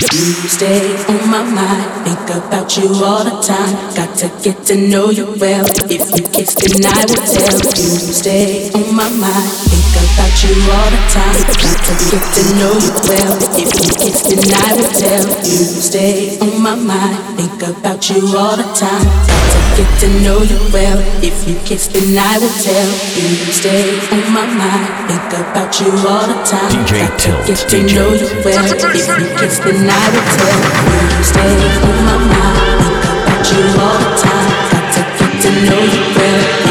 You stay on my mind, think about you all the time. Got to get to know you well. If you kiss, then I will tell. You stay on my mind, think about you all the time. Got to get to know you well. If you kiss, then I will tell. You stay on my mind, think about you all the time get to know you well. If you kiss, then I will tell you stay on my mind. Think about you all the time. DJ Tilt, to get to DJ. know you well. If you kiss, then I will tell you stay on my mind. Think about you all the time. Got to get to know you well.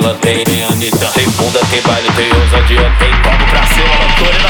bailando, tem neanita, tem bunda, tem baile, tem ousadia, tem palmo pra cima, ela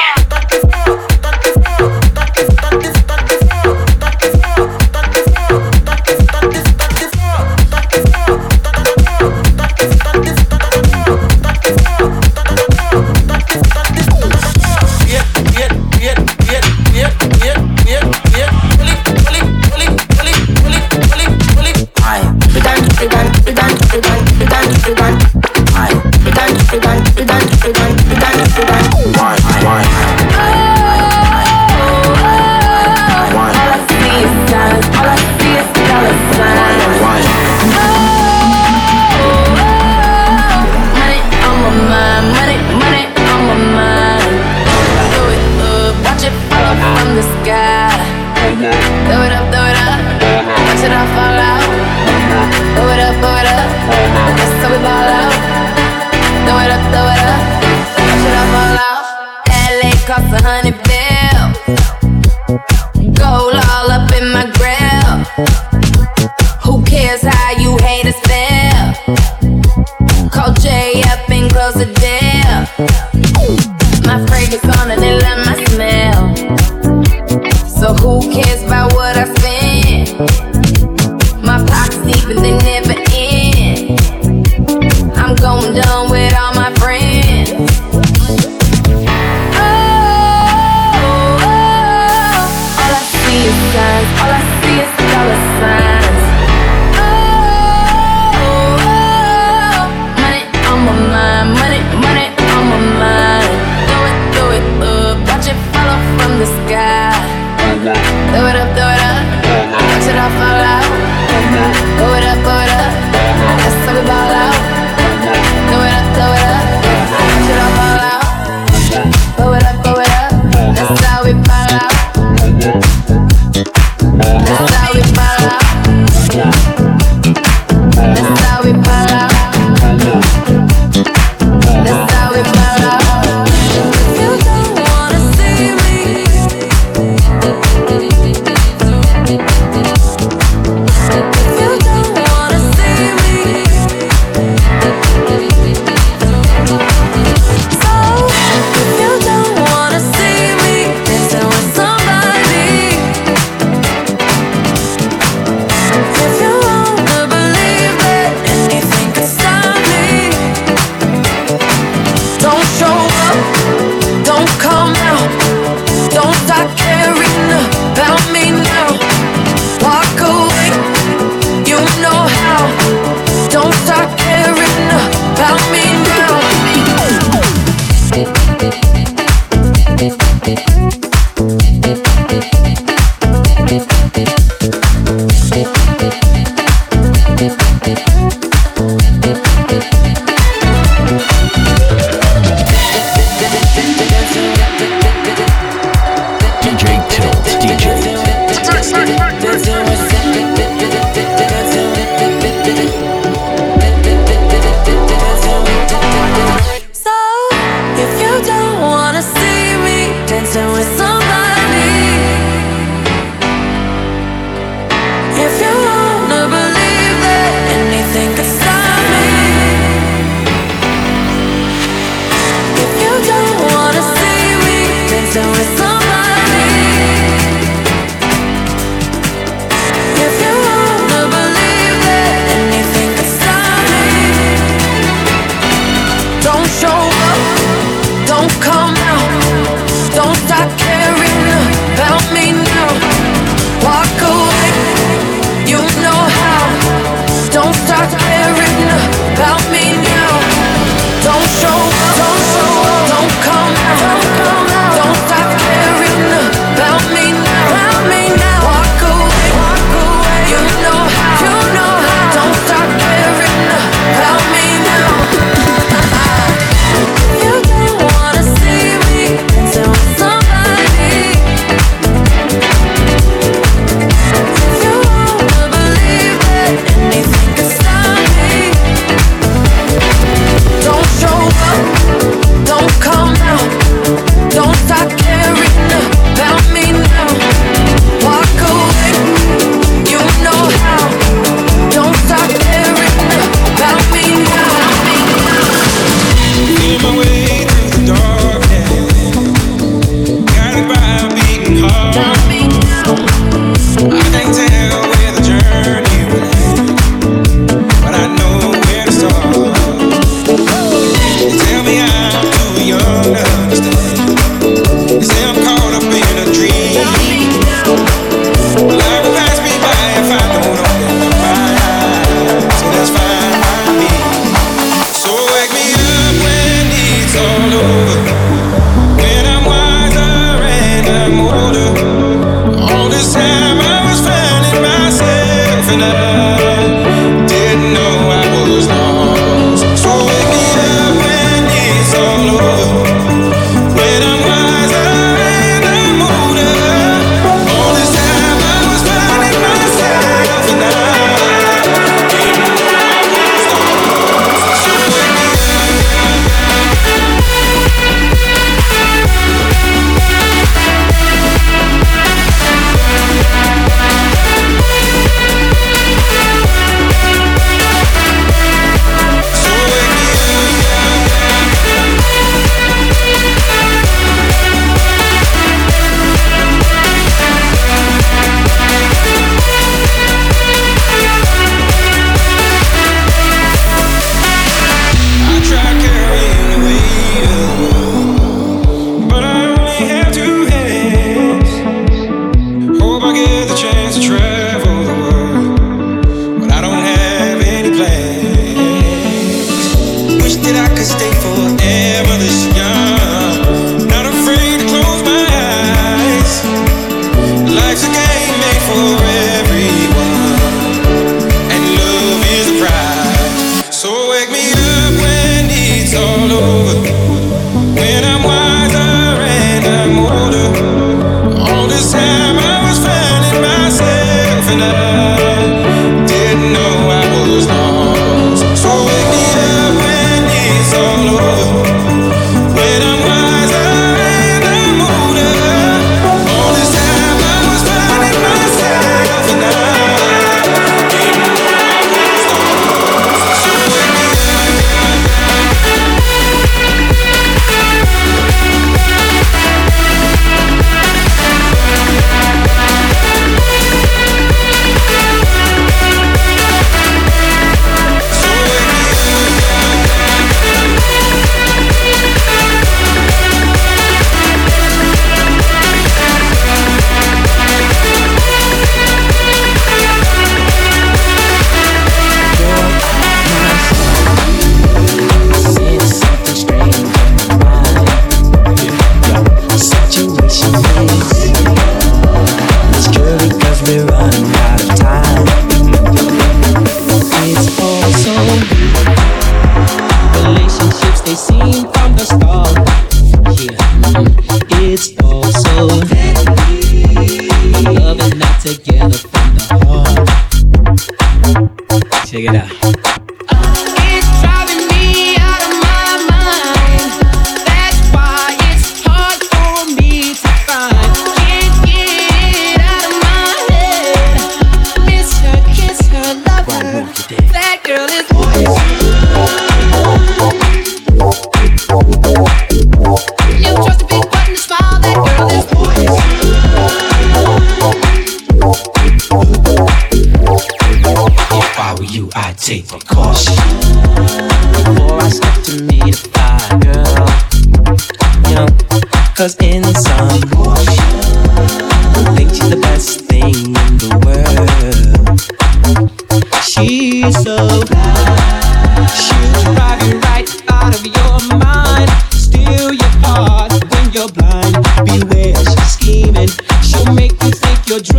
off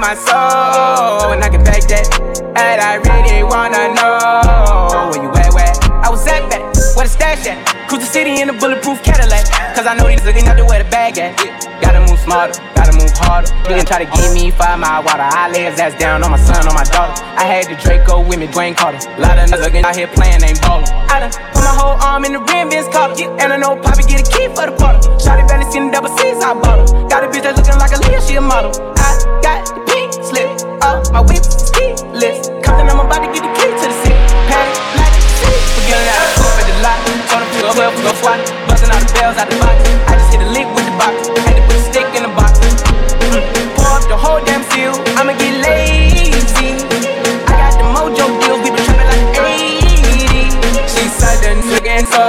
my soul. And I can back that. And I really wanna know where you at, where I was at back, where the stash at. Cruise the city in a bulletproof Cadillac. Cause I know these looking out to where the bag at. Gotta move smarter, gotta move harder. Can try to give me five mile water. I lay his ass down on my son, on my daughter. I had the Draco with me, Dwayne Carter. Lot of niggas looking out here playing, ain't ballin'. I done put my whole arm in the rim, Vince Carter. And I know Poppy get a key for the quarter. Shotty barely seen the double C's, I bought her. Got a bitch that's looking like a Leah, she a model. I got slip, up my whip. Compton, I'm about to get the key to the city. Patty, like city. Forgetting out the coupe at the lot. Told him to go 12, go swat. Buzzing all the bells out the box. I just hit a lick with the box. Had to put a stick in the box. Mm. Pour up the whole damn seal. I'ma get lazy. I got the mojo deals. We been trapping like the 80s. She nigga and so.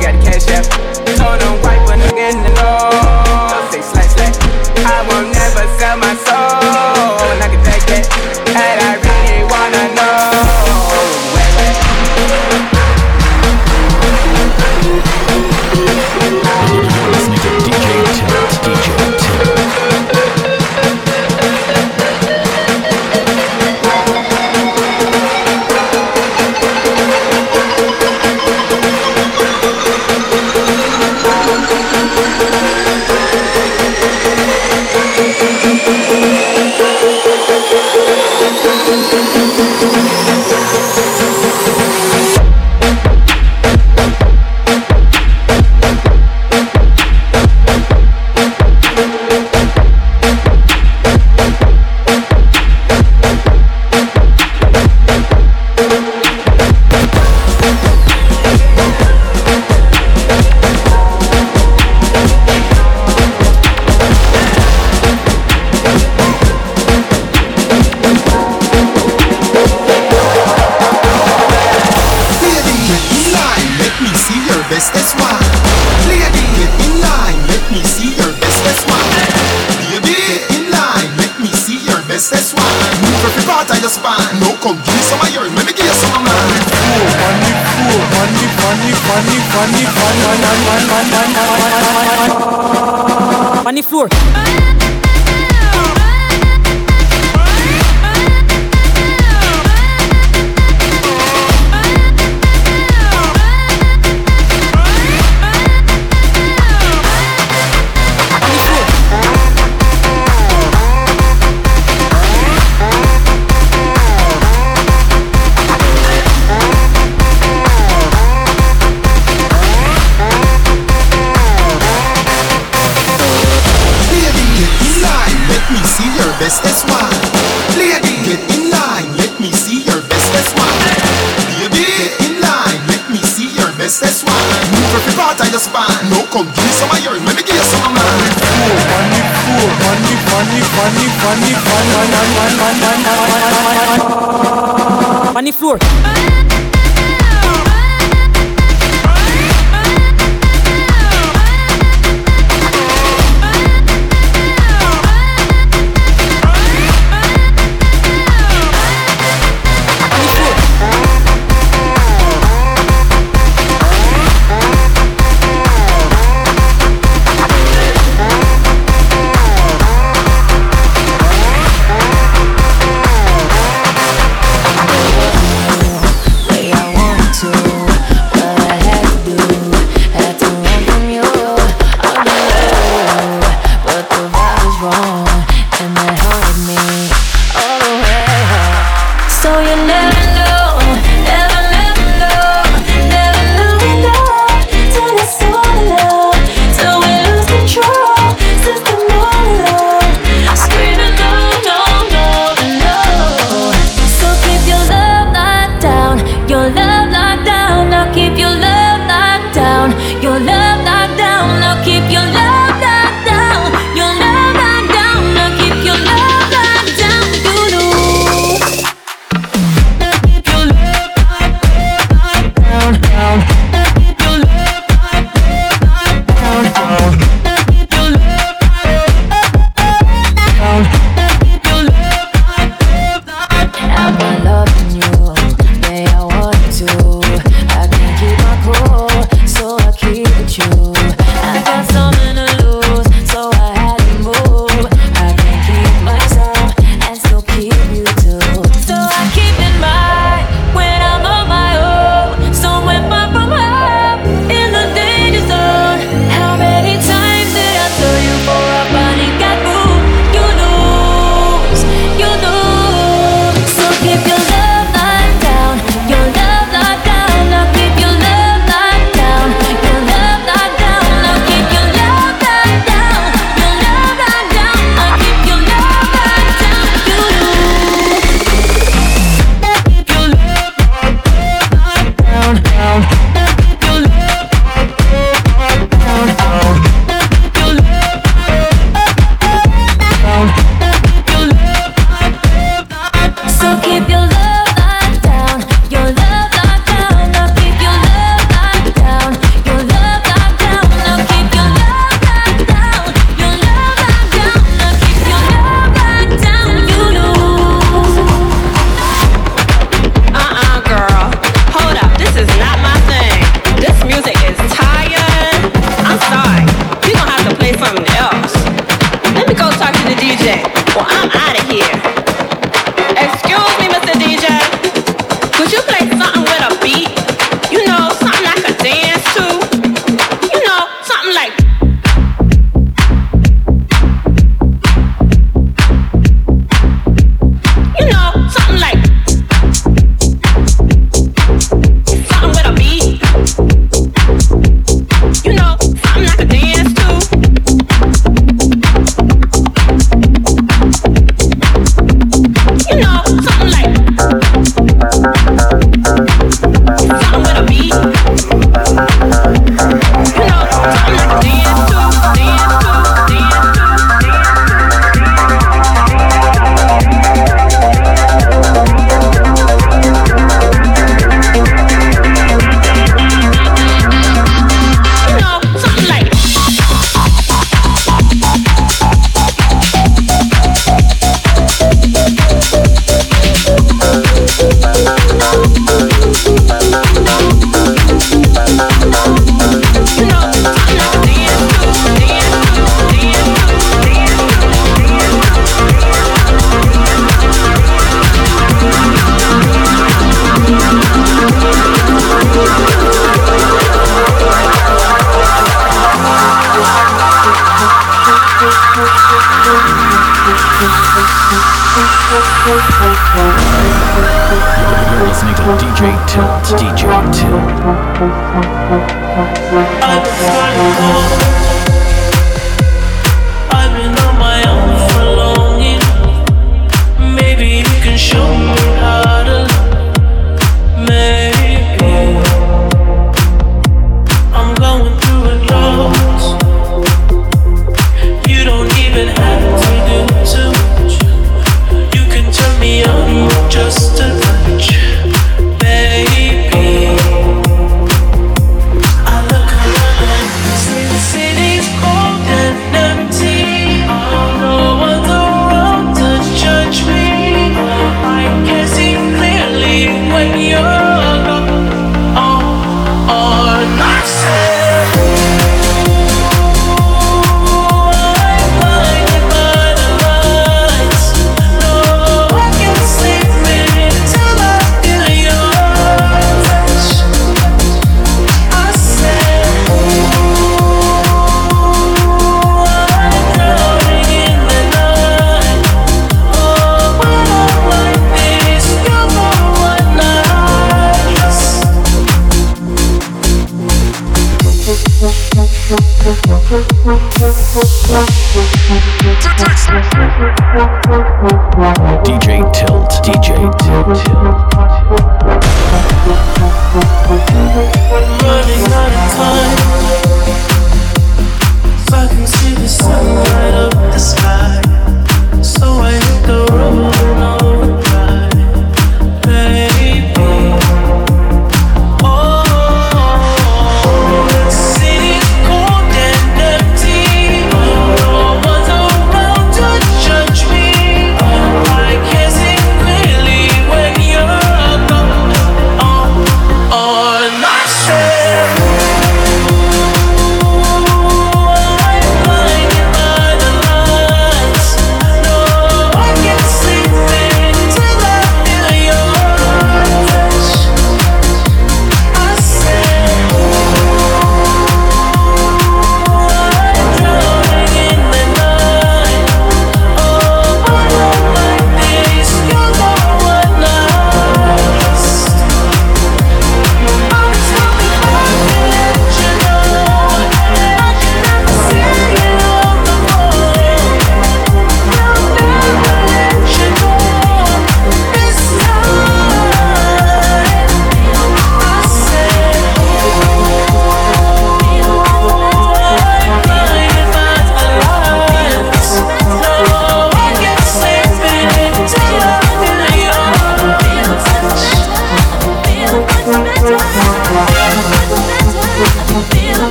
Got the cash out. Told him Of your spine. No, come give me some of yours, let me give you some of mine. Funny fool, funny, funny, funny, funny, funny, On the floor. way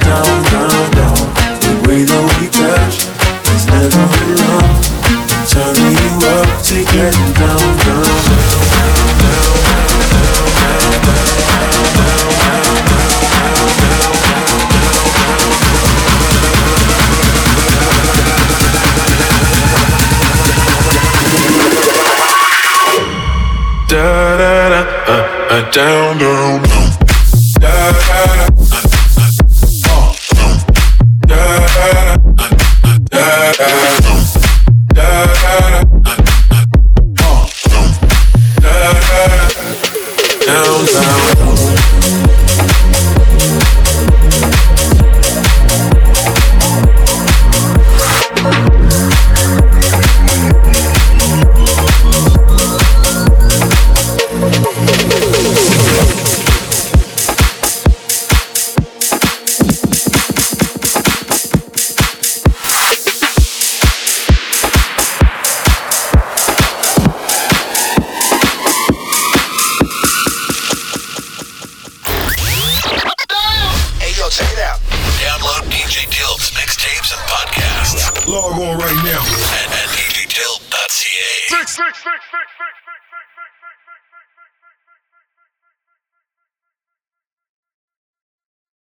down, down, down. The way that we touch is never enough. Turn you up to get down, down, down, down, down, down, down, down, down, down, da da da uh, uh, down down